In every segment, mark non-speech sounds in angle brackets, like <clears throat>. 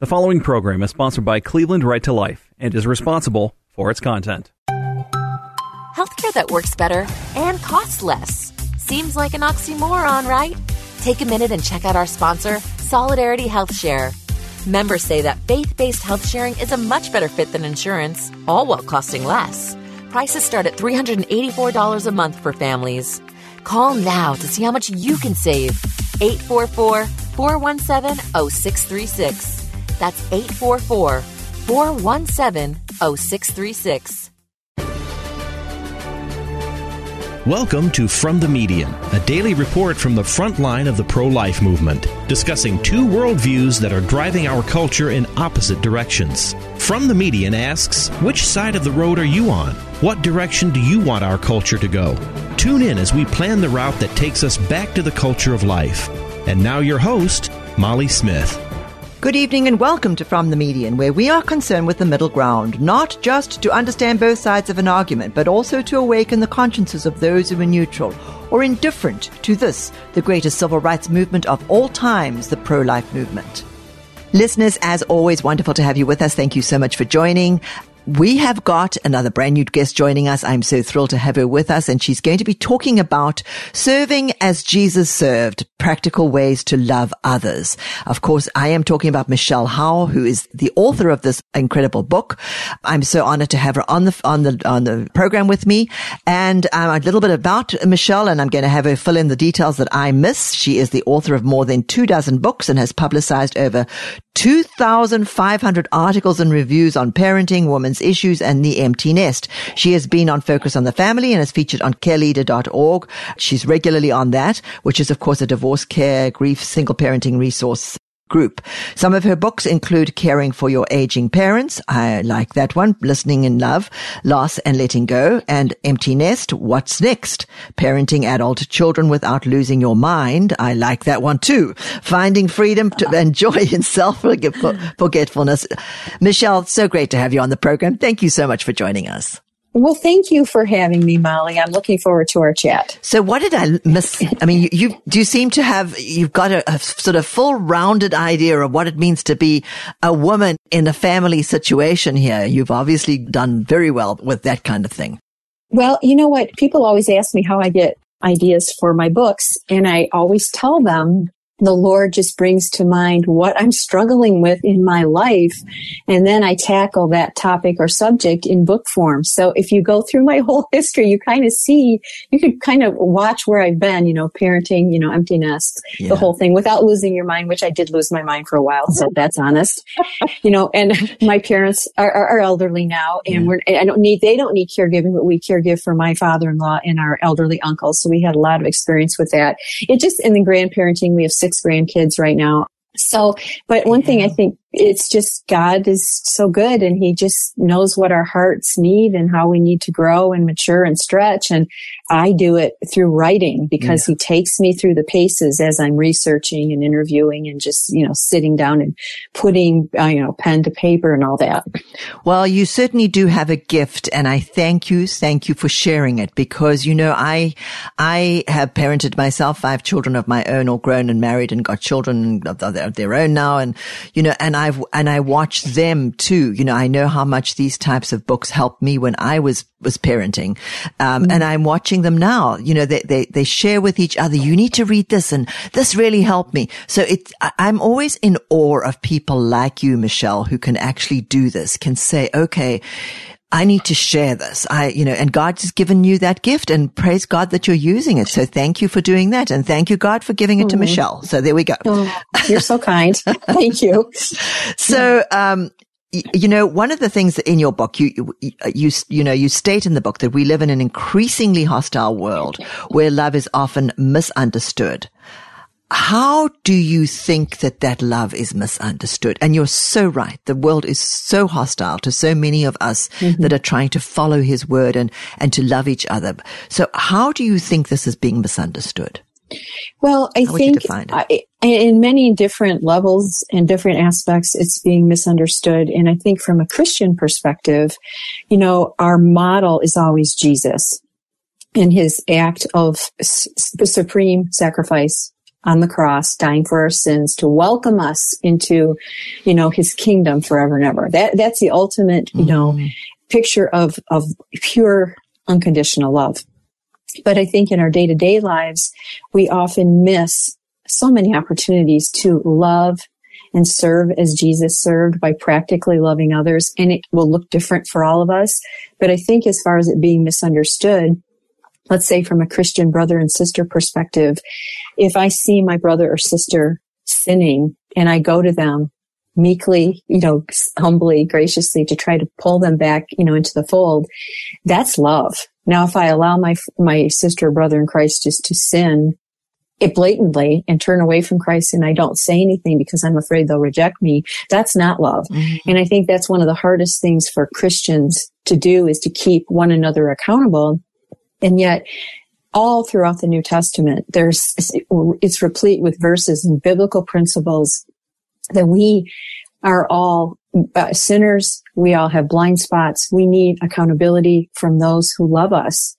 The following program is sponsored by Cleveland Right to Life and is responsible for its content. Healthcare that works better and costs less. Seems like an oxymoron, right? Take a minute and check out our sponsor, Solidarity Health Share. Members say that faith based health sharing is a much better fit than insurance, all while costing less. Prices start at $384 a month for families. Call now to see how much you can save. 844 417 0636. That's 844 417 0636. Welcome to From the Median, a daily report from the front line of the pro life movement, discussing two worldviews that are driving our culture in opposite directions. From the Median asks, Which side of the road are you on? What direction do you want our culture to go? Tune in as we plan the route that takes us back to the culture of life. And now, your host, Molly Smith. Good evening and welcome to From the Median, where we are concerned with the middle ground, not just to understand both sides of an argument, but also to awaken the consciences of those who are neutral or indifferent to this, the greatest civil rights movement of all times, the pro life movement. Listeners, as always, wonderful to have you with us. Thank you so much for joining. We have got another brand new guest joining us. I'm so thrilled to have her with us and she's going to be talking about serving as Jesus served, practical ways to love others. Of course, I am talking about Michelle Howe, who is the author of this incredible book. I'm so honored to have her on the, on the, on the program with me and um, a little bit about Michelle and I'm going to have her fill in the details that I miss. She is the author of more than two dozen books and has publicized over 2,500 articles and reviews on parenting, women's issues, and the empty nest. She has been on Focus on the Family and has featured on careleader.org. She's regularly on that, which is, of course, a divorce care, grief, single parenting resource group. Some of her books include Caring for Your Aging Parents. I like that one. Listening in Love, Loss and Letting Go, and Empty Nest. What's Next? Parenting Adult Children Without Losing Your Mind. I like that one too. Finding Freedom to, and Joy in Self Forgetfulness. Michelle, so great to have you on the program. Thank you so much for joining us. Well, thank you for having me, Molly. I'm looking forward to our chat. So what did I miss? I mean, you, you do you seem to have, you've got a, a, sort of full rounded idea of what it means to be a woman in a family situation here. You've obviously done very well with that kind of thing. Well, you know what? People always ask me how I get ideas for my books. And I always tell them the Lord just brings to mind what I'm struggling with in my life. And then I tackle that topic or subject in book form. So if you go through my <laughs> whole history, you kind of see, you could kind of watch where I've been, you know, parenting, you know, empty nest, yeah. the whole thing without losing your mind, which I did lose my mind for a while. So that's honest, you know, and <laughs> my parents are, are, are elderly now and yeah. we're, I don't need, they don't need caregiving, but we caregive for my father-in-law and our elderly uncle. So we had a lot of experience with that. It just, in the grandparenting, we have six grandkids right now. So, but one thing I think it's just God is so good and he just knows what our hearts need and how we need to grow and mature and stretch. And I do it through writing because yeah. he takes me through the paces as I'm researching and interviewing and just, you know, sitting down and putting, uh, you know, pen to paper and all that. Well, you certainly do have a gift and I thank you. Thank you for sharing it because, you know, I, I have parented myself. I have children of my own all grown and married and got children of their own now. And, you know, and I've, and I watch them too. You know, I know how much these types of books helped me when I was, was parenting. Um, mm. and I'm watching them now. You know, they, they, they share with each other. You need to read this and this really helped me. So it's, I'm always in awe of people like you, Michelle, who can actually do this, can say, okay, I need to share this. I, you know, and God has given you that gift and praise God that you're using it. So thank you for doing that. And thank you, God, for giving it mm. to Michelle. So there we go. Oh, you're so kind. <laughs> thank you. So, um, you know, one of the things that in your book, you, you, you, you know, you state in the book that we live in an increasingly hostile world where love is often misunderstood. How do you think that that love is misunderstood? And you're so right. The world is so hostile to so many of us mm-hmm. that are trying to follow his word and, and to love each other. So how do you think this is being misunderstood? Well, I think I, in many different levels and different aspects, it's being misunderstood. And I think from a Christian perspective, you know, our model is always Jesus and his act of supreme sacrifice on the cross, dying for our sins to welcome us into, you know, his kingdom forever and ever. That, that's the ultimate, you know, mm. picture of, of pure unconditional love. But I think in our day to day lives, we often miss so many opportunities to love and serve as Jesus served by practically loving others. And it will look different for all of us. But I think as far as it being misunderstood, let's say from a Christian brother and sister perspective, if I see my brother or sister sinning and I go to them meekly, you know, humbly, graciously to try to pull them back, you know, into the fold, that's love. Now, if I allow my, my sister or brother in Christ just to sin it blatantly and turn away from Christ and I don't say anything because I'm afraid they'll reject me, that's not love. Mm-hmm. And I think that's one of the hardest things for Christians to do is to keep one another accountable. And yet all throughout the New Testament, there's, it's replete with verses and biblical principles that we are all uh, sinners. We all have blind spots. We need accountability from those who love us.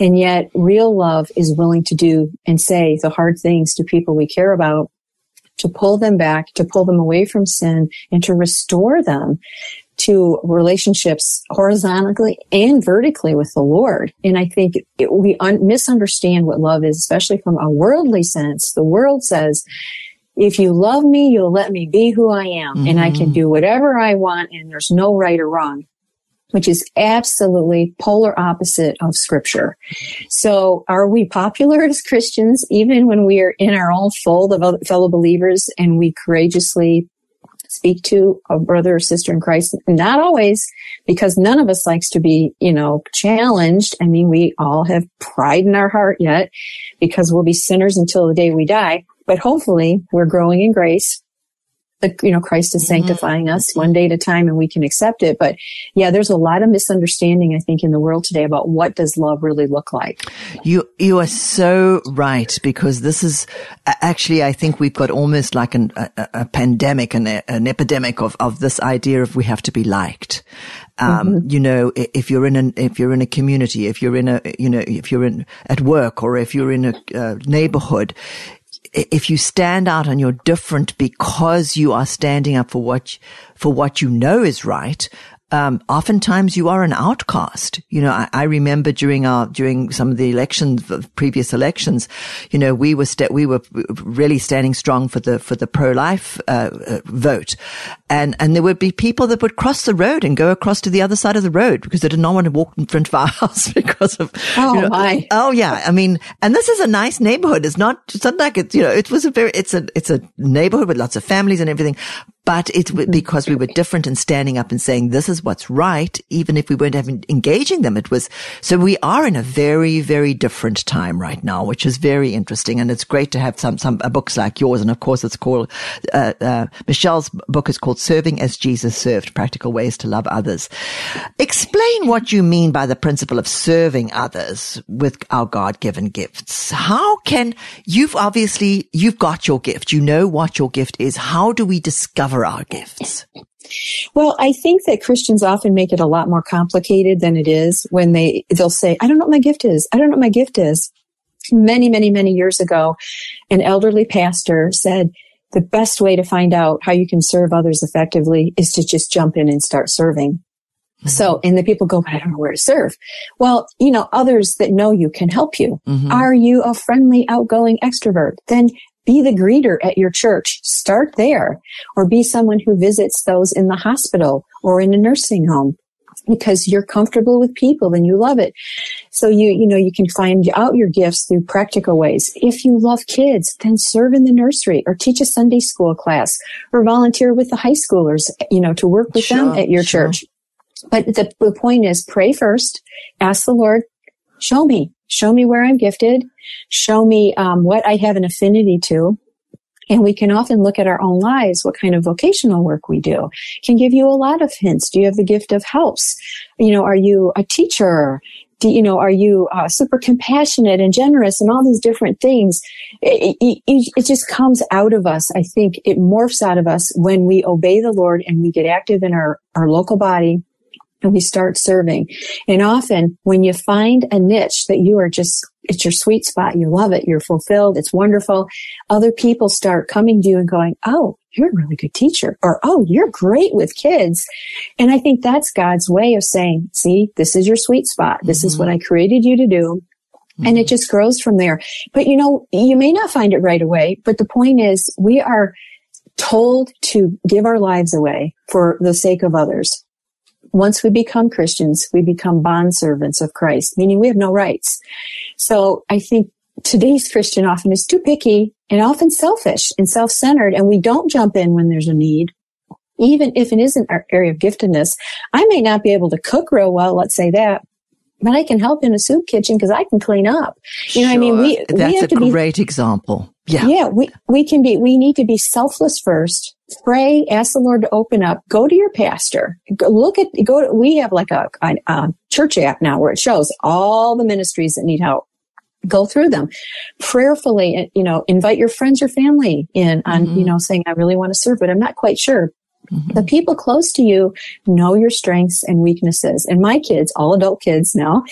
And yet real love is willing to do and say the hard things to people we care about to pull them back, to pull them away from sin and to restore them to relationships horizontally and vertically with the Lord. And I think it, we un- misunderstand what love is, especially from a worldly sense. The world says, if you love me, you'll let me be who I am mm-hmm. and I can mm-hmm. do whatever I want and there's no right or wrong which is absolutely polar opposite of scripture. So are we popular <laughs> as Christians, even when we are in our own fold of fellow believers and we courageously speak to a brother or sister in Christ? Not always, because none of us likes to be, you know, challenged. I mean, we all have pride in our heart yet because we'll be sinners until the day we die. But hopefully we're growing in grace the, you know, Christ is mm-hmm. sanctifying mm-hmm. us one day at a time and we can accept it. But yeah, there's a lot of misunderstanding, I think, in the world today about what does love really look like. You, you are so right because this is actually, I think we've got almost like an, a, a pandemic and an epidemic of, of this idea of we have to be liked. Um, mm-hmm. you know, if you're in an, if you're in a community, if you're in a, you know, if you're in at work or if you're in a uh, neighborhood, if you stand out and you're different because you are standing up for what for what you know is right, um, oftentimes you are an outcast. You know, I, I, remember during our during some of the elections, previous elections, you know, we were st- we were really standing strong for the for the pro life uh, uh, vote, and and there would be people that would cross the road and go across to the other side of the road because they did not want to walk in front of our <laughs> house because of oh you know, my. oh yeah. I mean and this is a nice neighborhood. It's not it's not like it's you know it was a very it's a it's a neighborhood with lots of families and everything but it's because we were different and standing up and saying this is what's right even if we weren't having, engaging them it was so we are in a very very different time right now which is very interesting and it's great to have some some uh, books like yours and of course it's called uh, uh, Michelle's book is called Serving as Jesus Served, Practical Ways to Love Others. Explain what you mean by the principle of serving others with our God-given gifts. How can, you've obviously, you've got your gift. You know what your gift is. How do we discover our gifts? Well, I think that Christians often make it a lot more complicated than it is when they, they'll say, I don't know what my gift is. I don't know what my gift is. Many, many, many years ago, an elderly pastor said, the best way to find out how you can serve others effectively is to just jump in and start serving. Mm-hmm. So, and the people go, but I don't know where to serve. Well, you know, others that know you can help you. Mm-hmm. Are you a friendly, outgoing extrovert? Then be the greeter at your church. Start there or be someone who visits those in the hospital or in a nursing home because you're comfortable with people and you love it. So you, you know, you can find out your gifts through practical ways. If you love kids, then serve in the nursery or teach a Sunday school class or volunteer with the high schoolers, you know, to work with sure, them at your sure. church. But the, the point is pray first, ask the Lord, show me, show me where I'm gifted, show me um, what I have an affinity to, and we can often look at our own lives, what kind of vocational work we do can give you a lot of hints. Do you have the gift of helps? You know, are you a teacher? Do, you know, are you uh, super compassionate and generous and all these different things? It, it, it, just comes out of us. I think it morphs out of us when we obey the Lord and we get active in our, our local body and we start serving. And often when you find a niche that you are just it's your sweet spot. You love it. You're fulfilled. It's wonderful. Other people start coming to you and going, Oh, you're a really good teacher or, Oh, you're great with kids. And I think that's God's way of saying, see, this is your sweet spot. This mm-hmm. is what I created you to do. Mm-hmm. And it mm-hmm. just grows from there. But you know, you may not find it right away, but the point is we are told to give our lives away for the sake of others once we become Christians, we become bond servants of Christ, meaning we have no rights. So I think today's Christian often is too picky and often selfish and self-centered, and we don't jump in when there's a need. Even if it isn't our area of giftedness, I may not be able to cook real well, let's say that, but I can help in a soup kitchen because I can clean up. You know, sure. I mean, we, That's we have a to great be, example. Yeah. Yeah. We, we can be, we need to be selfless first. Pray, ask the Lord to open up. Go to your pastor. Go, look at, go to, we have like a, a, a church app now where it shows all the ministries that need help go through them prayerfully you know invite your friends or family in on mm-hmm. you know saying i really want to serve but i'm not quite sure Mm-hmm. The people close to you know your strengths and weaknesses. And my kids, all adult kids now,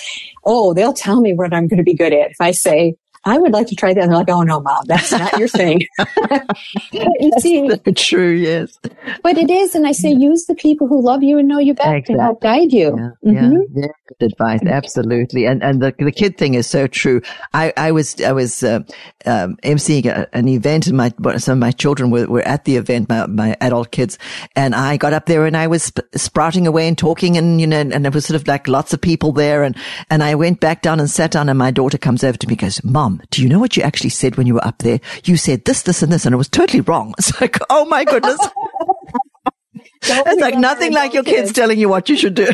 oh, they'll tell me what I'm going to be good at. If I say, I would like to try that. And they're like, oh no, mom, that's not your thing. <laughs> you see, true, yes. But it is. And I say, use the people who love you and know you best exactly. to help guide you. Yeah, mm-hmm. yeah, good advice. Absolutely. And, and the, the kid thing is so true. I, I was, I was, uh, um, emceeing a, an event and my, some of my children were, were at the event, my, my adult kids. And I got up there and I was sp- sprouting away and talking and, you know, and there was sort of like lots of people there. And, and I went back down and sat down and my daughter comes over to me and goes, mom, do you know what you actually said when you were up there? You said this, this, and this, and it was totally wrong. <laughs> It's like, oh my goodness. <laughs> it's like nothing like your kids. kids telling you what you should do.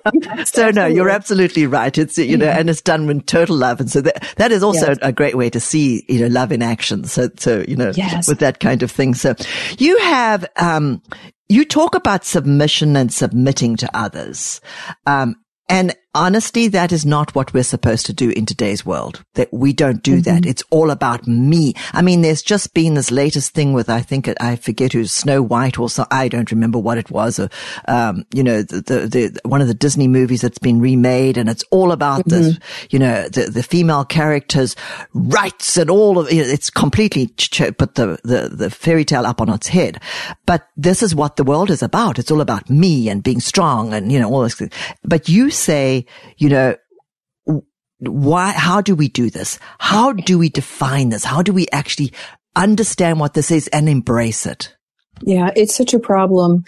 <laughs> so no, you're absolutely right. It's, you know, and it's done with total love. And so that, that is also yes. a great way to see, you know, love in action. So, so, you know, yes. with that kind of thing. So you have, um, you talk about submission and submitting to others. Um, and honestly, that is not what we're supposed to do in today's world. That we don't do mm-hmm. that. It's all about me. I mean, there's just been this latest thing with, I think, I forget who's Snow White or so. I don't remember what it was. Or, um, you know, the, the, the, one of the Disney movies that's been remade and it's all about mm-hmm. this, you know, the, the female characters rights and all of you know, it's completely ch- put the, the, the fairy tale up on its head. But this is what the world is about. It's all about me and being strong and, you know, all this. But you say, you know, why, how do we do this? How do we define this? How do we actually understand what this is and embrace it? Yeah, it's such a problem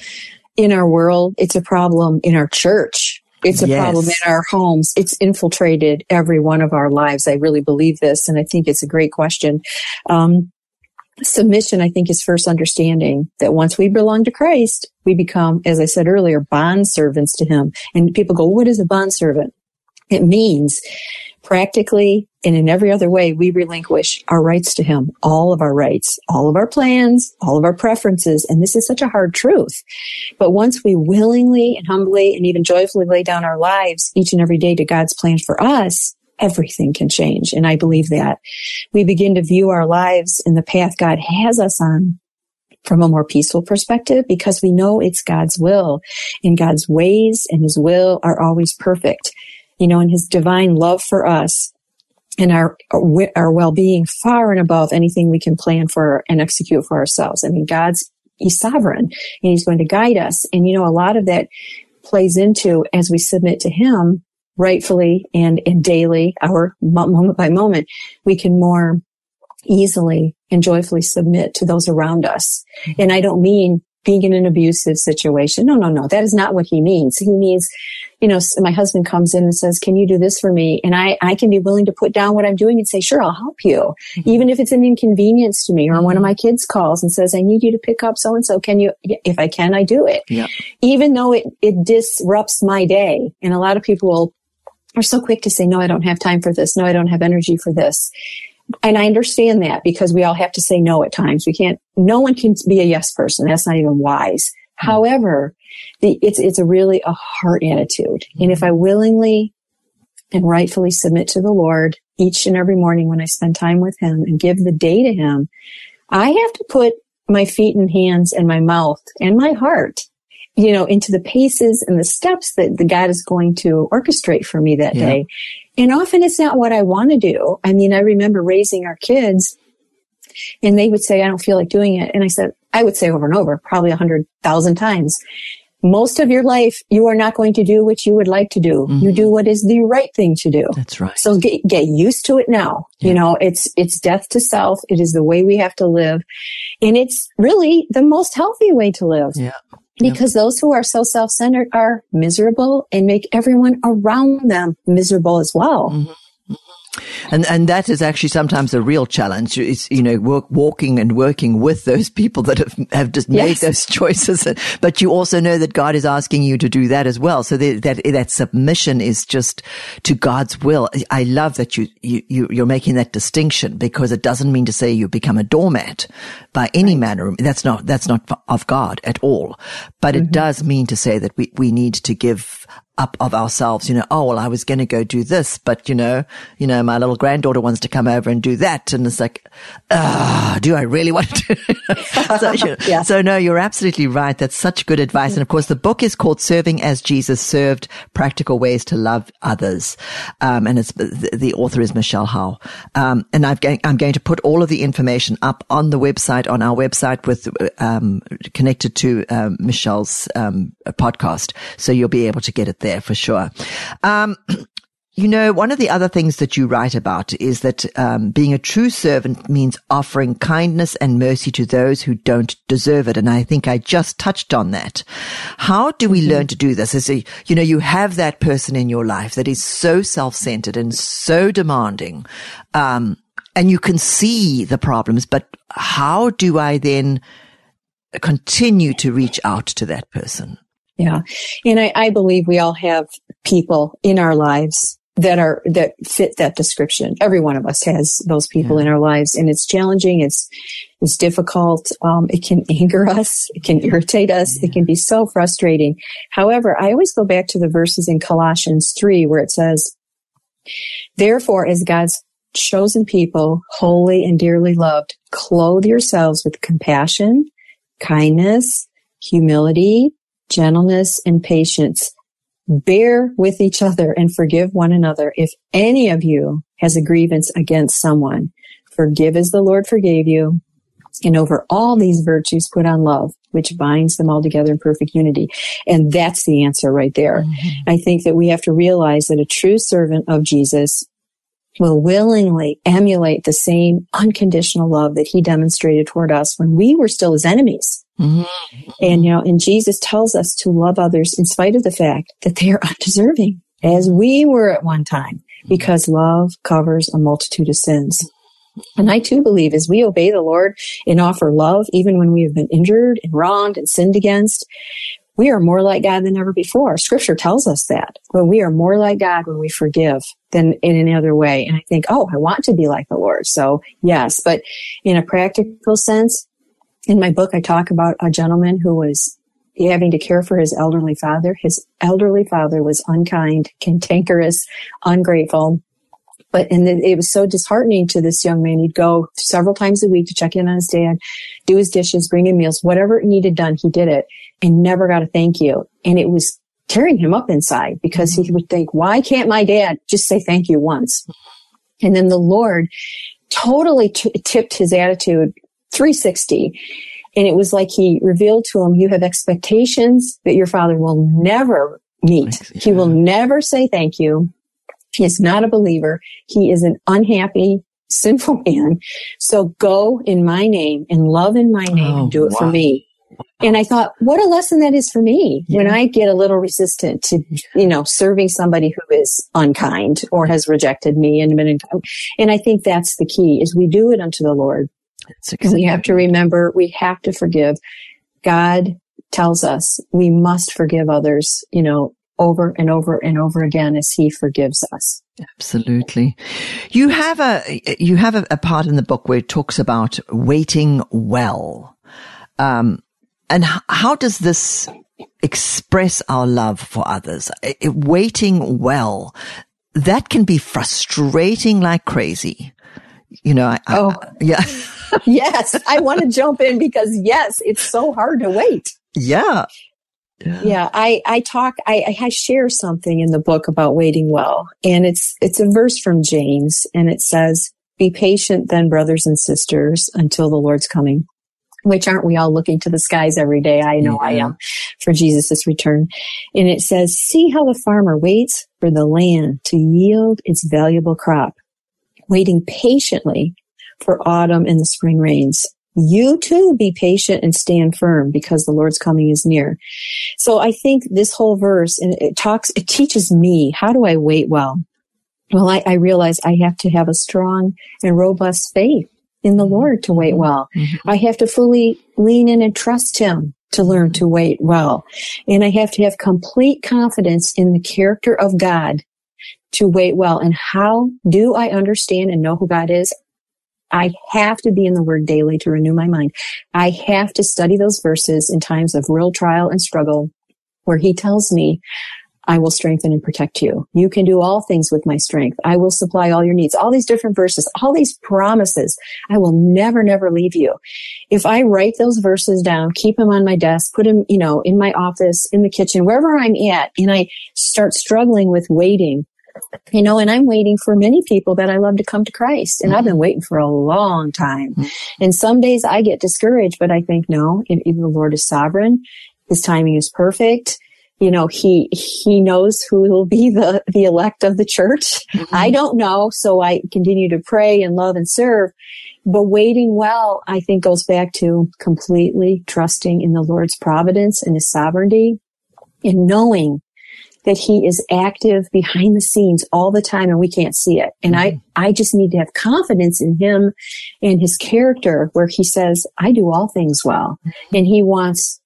in our world. It's a problem in our church. It's a yes. problem in our homes. It's infiltrated every one of our lives. I really believe this, and I think it's a great question. Um, submission, I think, is first understanding that once we belong to Christ, we become, as I said earlier, bond servants to Him. And people go, what is a bond servant? It means practically and in every other way, we relinquish our rights to Him, all of our rights, all of our plans, all of our preferences. And this is such a hard truth. But once we willingly and humbly and even joyfully lay down our lives each and every day to God's plan for us, everything can change. And I believe that we begin to view our lives in the path God has us on from a more peaceful perspective because we know it's God's will and God's ways and his will are always perfect. You know, and his divine love for us and our, our well-being far and above anything we can plan for and execute for ourselves. I mean, God's, he's sovereign and he's going to guide us. And you know, a lot of that plays into as we submit to him, rightfully and, and daily, our moment by moment, we can more easily and joyfully submit to those around us. Mm-hmm. And I don't mean being in an abusive situation. No, no, no. That is not what he means. He means, you know, my husband comes in and says, can you do this for me? And I, I can be willing to put down what I'm doing and say, sure, I'll help you. Mm-hmm. Even if it's an inconvenience to me or one of mm-hmm. my kids calls and says, I need you to pick up so and so. Can you, if I can, I do it. Yeah. Even though it, it disrupts my day. And a lot of people will are so quick to say, no, I don't have time for this. No, I don't have energy for this. And I understand that because we all have to say no at times. We can't, no one can be a yes person. That's not even wise. Mm-hmm. However, the, it's, it's a really a heart attitude. Mm-hmm. And if I willingly and rightfully submit to the Lord each and every morning when I spend time with Him and give the day to Him, I have to put my feet and hands and my mouth and my heart you know, into the paces and the steps that the God is going to orchestrate for me that yeah. day. And often it's not what I want to do. I mean, I remember raising our kids and they would say, I don't feel like doing it. And I said, I would say over and over, probably a hundred thousand times, most of your life, you are not going to do what you would like to do. Mm-hmm. You do what is the right thing to do. That's right. So get, get used to it now. Yeah. You know, it's, it's death to self. It is the way we have to live. And it's really the most healthy way to live. Yeah. Because those who are so self-centered are miserable and make everyone around them miserable as well. Mm-hmm. And and that is actually sometimes a real challenge. It's you know work, walking and working with those people that have have just made yes. those <laughs> choices. But you also know that God is asking you to do that as well. So that that, that submission is just to God's will. I love that you you you're making that distinction because it doesn't mean to say you become a doormat by any right. manner. That's not that's not of God at all. But mm-hmm. it does mean to say that we we need to give up of ourselves, you know, oh, well, I was going to go do this, but you know, you know, my little granddaughter wants to come over and do that. And it's like, ah, do I really want to? <laughs> so, you know, <laughs> yeah. so no, you're absolutely right. That's such good advice. And of course, the book is called Serving as Jesus Served, Practical Ways to Love Others. Um, and it's, the, the, author is Michelle Howe. Um, and I've going, I'm going to put all of the information up on the website, on our website with, um, connected to, um, Michelle's, um, podcast. So you'll be able to get it there for sure. Um, <clears throat> you know, one of the other things that you write about is that um, being a true servant means offering kindness and mercy to those who don't deserve it. And I think I just touched on that. How do we mm-hmm. learn to do this? Is a, you know, you have that person in your life that is so self-centered and so demanding, um, and you can see the problems. But how do I then continue to reach out to that person? Yeah. And I, I believe we all have people in our lives that are that fit that description. Every one of us has those people yeah. in our lives, and it's challenging. It's it's difficult. Um, it can <laughs> anger us. It can irritate us. Yeah. It can be so frustrating. However, I always go back to the verses in Colossians three where it says, "Therefore, as God's chosen people, holy and dearly loved, clothe yourselves with compassion, kindness, humility, gentleness, and patience." Bear with each other and forgive one another. If any of you has a grievance against someone, forgive as the Lord forgave you. And over all these virtues, put on love, which binds them all together in perfect unity. And that's the answer right there. Mm-hmm. I think that we have to realize that a true servant of Jesus will willingly emulate the same unconditional love that he demonstrated toward us when we were still his enemies. Mm-hmm. And, you know, and Jesus tells us to love others in spite of the fact that they are <laughs> undeserving as we were at one time because love covers a multitude of sins. And I too believe as we obey the Lord and offer love, even when we have been injured and wronged and sinned against, we are more like God than ever before. Scripture tells us that. But we are more like God when we forgive than in any other way. And I think, oh, I want to be like the Lord. So yes, but in a practical sense, in my book, I talk about a gentleman who was having to care for his elderly father. His elderly father was unkind, cantankerous, ungrateful. But, and it was so disheartening to this young man. He'd go several times a week to check in on his dad, do his dishes, bring him meals, whatever it needed done, he did it and never got a thank you. And it was tearing him up inside because he would think, why can't my dad just say thank you once? And then the Lord totally t- tipped his attitude 360. And it was like he revealed to him, you have expectations that your father will never meet. Yeah. He will never say thank you. He is not a believer. He is an unhappy, sinful <laughs> man. So go in my name and love in my name oh, and do it wow. for me. And I thought, what a lesson that is for me yeah. when I get a little resistant to, you know, serving somebody who is unkind or has rejected me and been, and I think that's the key is we do it unto the Lord. Exactly. And we have to remember we have to forgive. God tells us we must forgive others, you know, over and over and over again as he forgives us. Absolutely. You have a, you have a, a part in the book where it talks about waiting well. Um, and h- how does this express our love for others? It, waiting well, that can be frustrating like crazy. You know, I, oh, I, yeah. <laughs> yes. I want to jump in because yes, it's so hard to wait. <laughs> Yeah. Yeah. yeah, I, I talk, I, I share something in the book about waiting well, and it's it's a verse from James, and it says, "Be patient, then, brothers and sisters, until the Lord's coming." Which aren't we all looking to the skies every day? I know yeah. I am for Jesus' return. And it says, see how the farmer waits for the land to yield its valuable crop, waiting patiently for autumn and the spring rains you too be patient and stand firm because the Lord's coming is near. So I think this whole verse and it talks, it teaches me how do I wait well? Well, I, I realize I have to have a strong and robust faith in the Lord to wait well. Mm-hmm. I have to fully lean in and trust Him to learn to wait well. And I have to have complete confidence in the character of God to wait well. And how do I understand and know who God is? I have to be in the word daily to renew my mind. I have to study those verses in times of real trial and struggle where he tells me, I will strengthen and protect you. You can do all things with my strength. I will supply all your needs. All these different verses, all these promises. I will never, never leave you. If I write those verses down, keep them on my desk, put them, you know, in my office, in the kitchen, wherever I'm at, and I start struggling with waiting, you know, and I'm waiting for many people that I love to come to Christ. And mm-hmm. I've been mm-hmm. waiting for a long time. Mm-hmm. And some days I get discouraged, but I think, no, even the Lord is sovereign. His timing is perfect. You know, he, he knows who will be the, the elect of the church. Mm-hmm. I don't know. So I continue to pray and love and serve. But waiting well, I think goes back to completely trusting in the Lord's providence and his sovereignty and knowing that he is active behind the scenes all the time and we can't see it. And mm-hmm. I, I just need to have confidence in him and his character where he says, I do all things well. Mm-hmm. And he wants,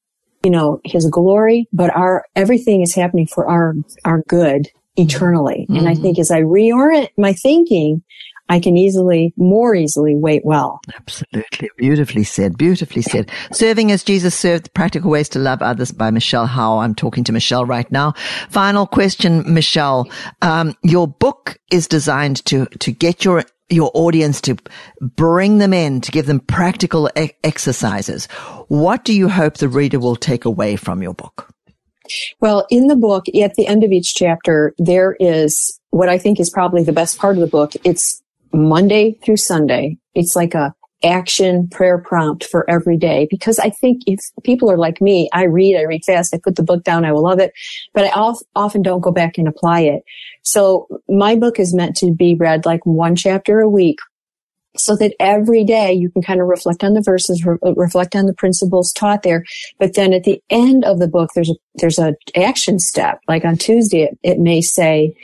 you know, his glory, but our, everything is happening for our, our good eternally. Mm-hmm. And I mm-hmm. think as I reorient my thinking, I can easily, more easily wait well. Absolutely. Beautifully said. Beautifully said. Serving as Jesus served, practical ways to love others by Michelle Howe. I'm talking to Michelle right now. Final question, Michelle. Um, your book is designed to, to get your your audience to bring them in, to give them practical e- exercises. What do you hope the reader will take away from your book? Well, in the book, at the end of each chapter, there is what I think is probably the best part of the book. It's Monday through Sunday. It's like a action prayer prompt for every day because I think if people are like me, I read, I read fast, I put the book down, I will love it, but I often don't go back and apply it. So my book is meant to be read like one chapter a week so that every day you can kind of reflect on the verses, re- reflect on the principles taught there. But then at the end of the book, there's a, there's a action step. Like on Tuesday, it, it may say,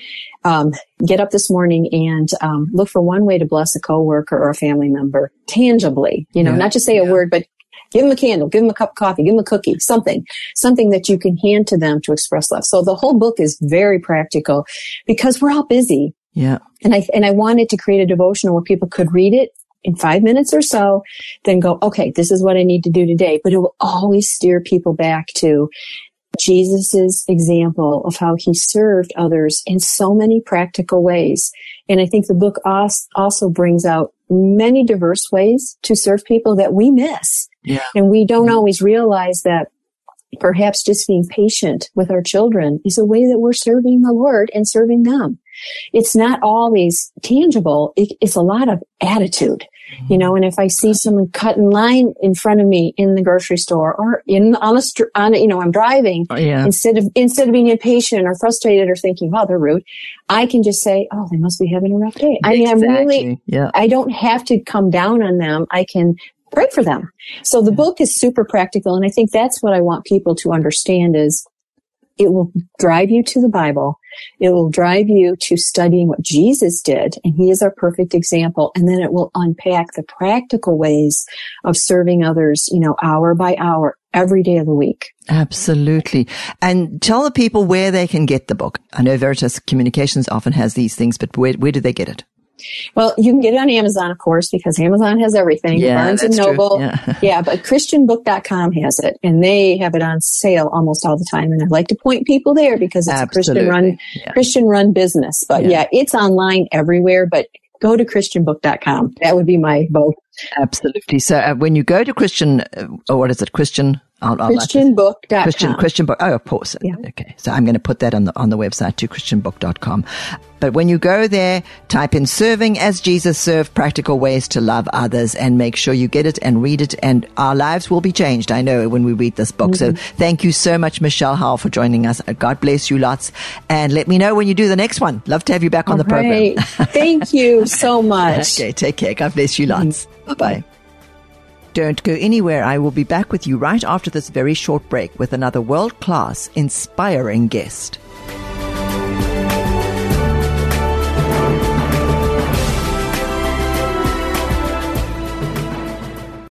um, get up this morning and um, look for one way to bless a coworker or a family member tangibly. You know, yeah, not just say yeah. a word, but give them a candle, give them a cup of coffee, give them a cookie, something, something that you can hand to them to express love. So the whole book is very practical because we're all busy. Yeah. And I and I wanted to create a devotional where people could read it in five minutes or so, then go, okay, this is what I need to do today. But it will always steer people back to Jesus's example of how he served others in so many practical ways. And I think the book also brings out many diverse ways to serve people that we miss. Yeah. And we don't always realize that perhaps just being patient with our children is a way that we're serving the Lord and serving them. It's not always tangible. it's a lot of attitude you know, and if I see someone cut in line in front of me in the grocery store or in on the street, on you know, I'm driving, oh, yeah. instead of instead of being impatient or frustrated or thinking, "Wow, they're rude," I can just say, "Oh, they must be having a rough day." I mean, I'm really, yeah. I don't have to come down on them. I can pray for them. So the book is super practical, and I think that's what I want people to understand is it will drive you to the Bible. It will drive you to studying what Jesus did, and he is our perfect example. And then it will unpack the practical ways of serving others, you know, hour by hour, every day of the week. Absolutely. And tell the people where they can get the book. I know Veritas Communications often has these things, but where, where do they get it? Well, you can get it on Amazon, of course, because Amazon has everything. Yeah, Barnes and Noble. Yeah. <laughs> yeah, but ChristianBook.com has it and they have it on sale almost all the time. And I like to point people there because it's Absolutely. a Christian run, yeah. Christian run business. But yeah. yeah, it's online everywhere, but go to ChristianBook.com. That would be my vote. Absolutely. So uh, when you go to Christian, uh, or what is it? Christian I'll, I'll ChristianBook.com. Christian, Christian book. Oh, of course. Yeah. Okay. So I'm going to put that on the, on the website too, christianbook.com. But when you go there, type in serving as Jesus served practical ways to love others and make sure you get it and read it and our lives will be changed. I know when we read this book. Mm-hmm. So thank you so much, Michelle Howell, for joining us. God bless you lots. And let me know when you do the next one. Love to have you back on the Right. program. <laughs> Thank you so much. Okay, take care. God bless you lots. Bye bye. Don't go anywhere. I will be back with you right after this very short break with another world class, inspiring guest.